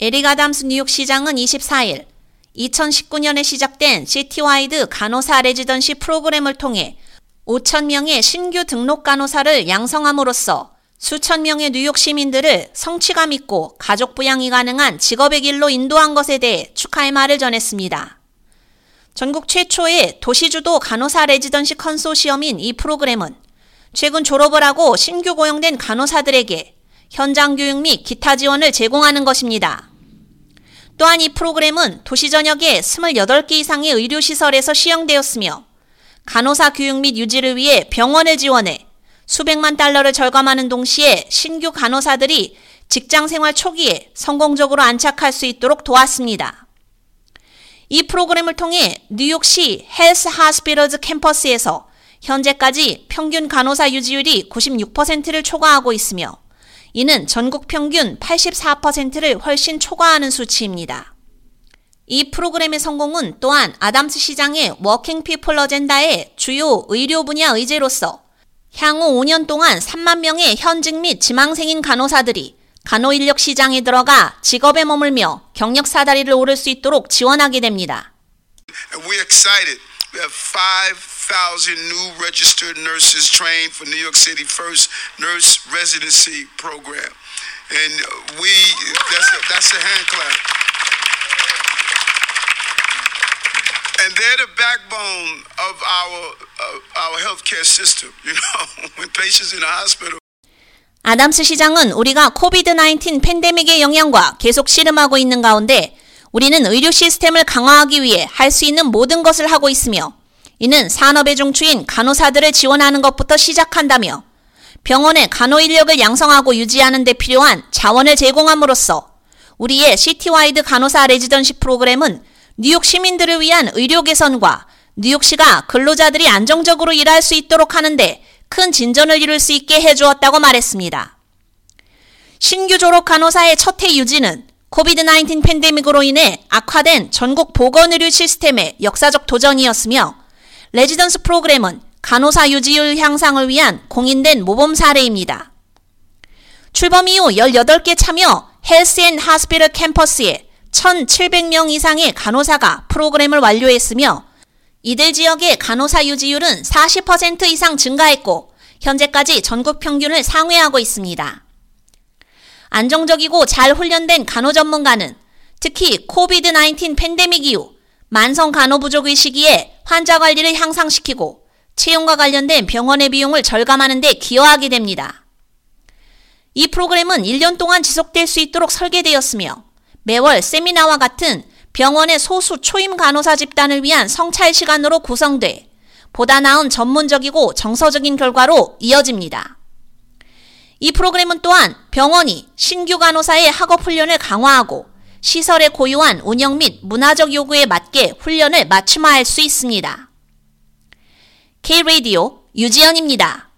에릭 아담스 뉴욕 시장은 24일 2019년에 시작된 citywide 간호사 residency 프로그램을 통해 5천 명의 신규 등록 간호사를 양성함으로써 수천 명의 뉴욕 시민들을 성취감 있고 가족 부양이 가능한 직업의 길로 인도한 것에 대해 축하의 말을 전했습니다. 전국 최초의 도시주도 간호사 residency 컨소시엄인 이 프로그램은 최근 졸업을 하고 신규 고용된 간호사들에게 현장 교육 및 기타 지원을 제공하는 것입니다. 또한 이 프로그램은 도시 전역에 28개 이상의 의료시설에서 시행되었으며 간호사 교육 및 유지를 위해 병원을 지원해 수백만 달러를 절감하는 동시에 신규 간호사들이 직장 생활 초기에 성공적으로 안착할 수 있도록 도왔습니다. 이 프로그램을 통해 뉴욕시 헬스 하스피럴즈 캠퍼스에서 현재까지 평균 간호사 유지율이 96%를 초과하고 있으며 이는 전국 평균 84%를 훨씬 초과하는 수치입니다. 이 프로그램의 성공은 또한 아담스 시장의 Working People 어젠다의 주요 의료 분야 의제로서 향후 5년 동안 3만 명의 현직 및 지망생인 간호사들이 간호 인력 시장에 들어가 직업에 머물며 경력 사다리를 오를 수 있도록 지원하게 됩니다. We're excited. We have 5,000 new registered nurses trained for New York City first nurse residency program. And we, that's a, that's a hand clap. And they're the backbone of our, uh, our healthcare system. You know, when patients in the hospital, 아담스 시장은 우리가 코비드-19 팬데믹의 영향과 계속 씨름하고 있는 가운데 우리는 의료 시스템을 강화하기 위해 할 수 있는 모든 것을 하고 있으며 이는 산업의 중추인 간호사들을 지원하는 것부터 시작한다며 병원의 간호 인력을 양성하고 유지하는 데 필요한 자원을 제공함으로써 우리의 citywide 간호사 residency 프로그램은 뉴욕 시민들을 위한 의료 개선과 뉴욕시가 근로자들이 안정적으로 일할 수 있도록 하는데 큰 진전을 이룰 수 있게 해주었다고 말했습니다. 신규 졸업 간호사의 첫 해 유지는 COVID-19 팬데믹으로 인해 악화된 전국 보건의료 시스템의 역사적 도전이었으며 residency 프로그램은 간호사 유지율 향상을 위한 공인된 모범 사례입니다. 출범 이후 18개 참여 Health and Hospital 캠퍼스에 1,700명 이상의 간호사가 프로그램을 완료했으며 이들 지역의 간호사 유지율은 40% 이상 증가했고 현재까지 전국 평균을 상회하고 있습니다. 안정적이고 잘 훈련된 간호 전문가는 특히 코비드-19 팬데믹 이후 만성 간호 부족의 시기에 환자 관리를 향상시키고 채용과 관련된 병원의 비용을 절감하는 데 기여하게 됩니다. 이 프로그램은 1년 동안 지속될 수 있도록 설계되었으며 매월 세미나와 같은 병원의 소수 초임 간호사 집단을 위한 성찰 시간으로 구성돼 보다 나은 전문적이고 정서적인 결과로 이어집니다. 이 프로그램은 또한 병원이 신규 간호사의 학업 훈련을 강화하고 시설의 고유한 운영 및 문화적 요구에 맞게 훈련을 맞춤화할 수 있습니다. K-Radio 유지연입니다.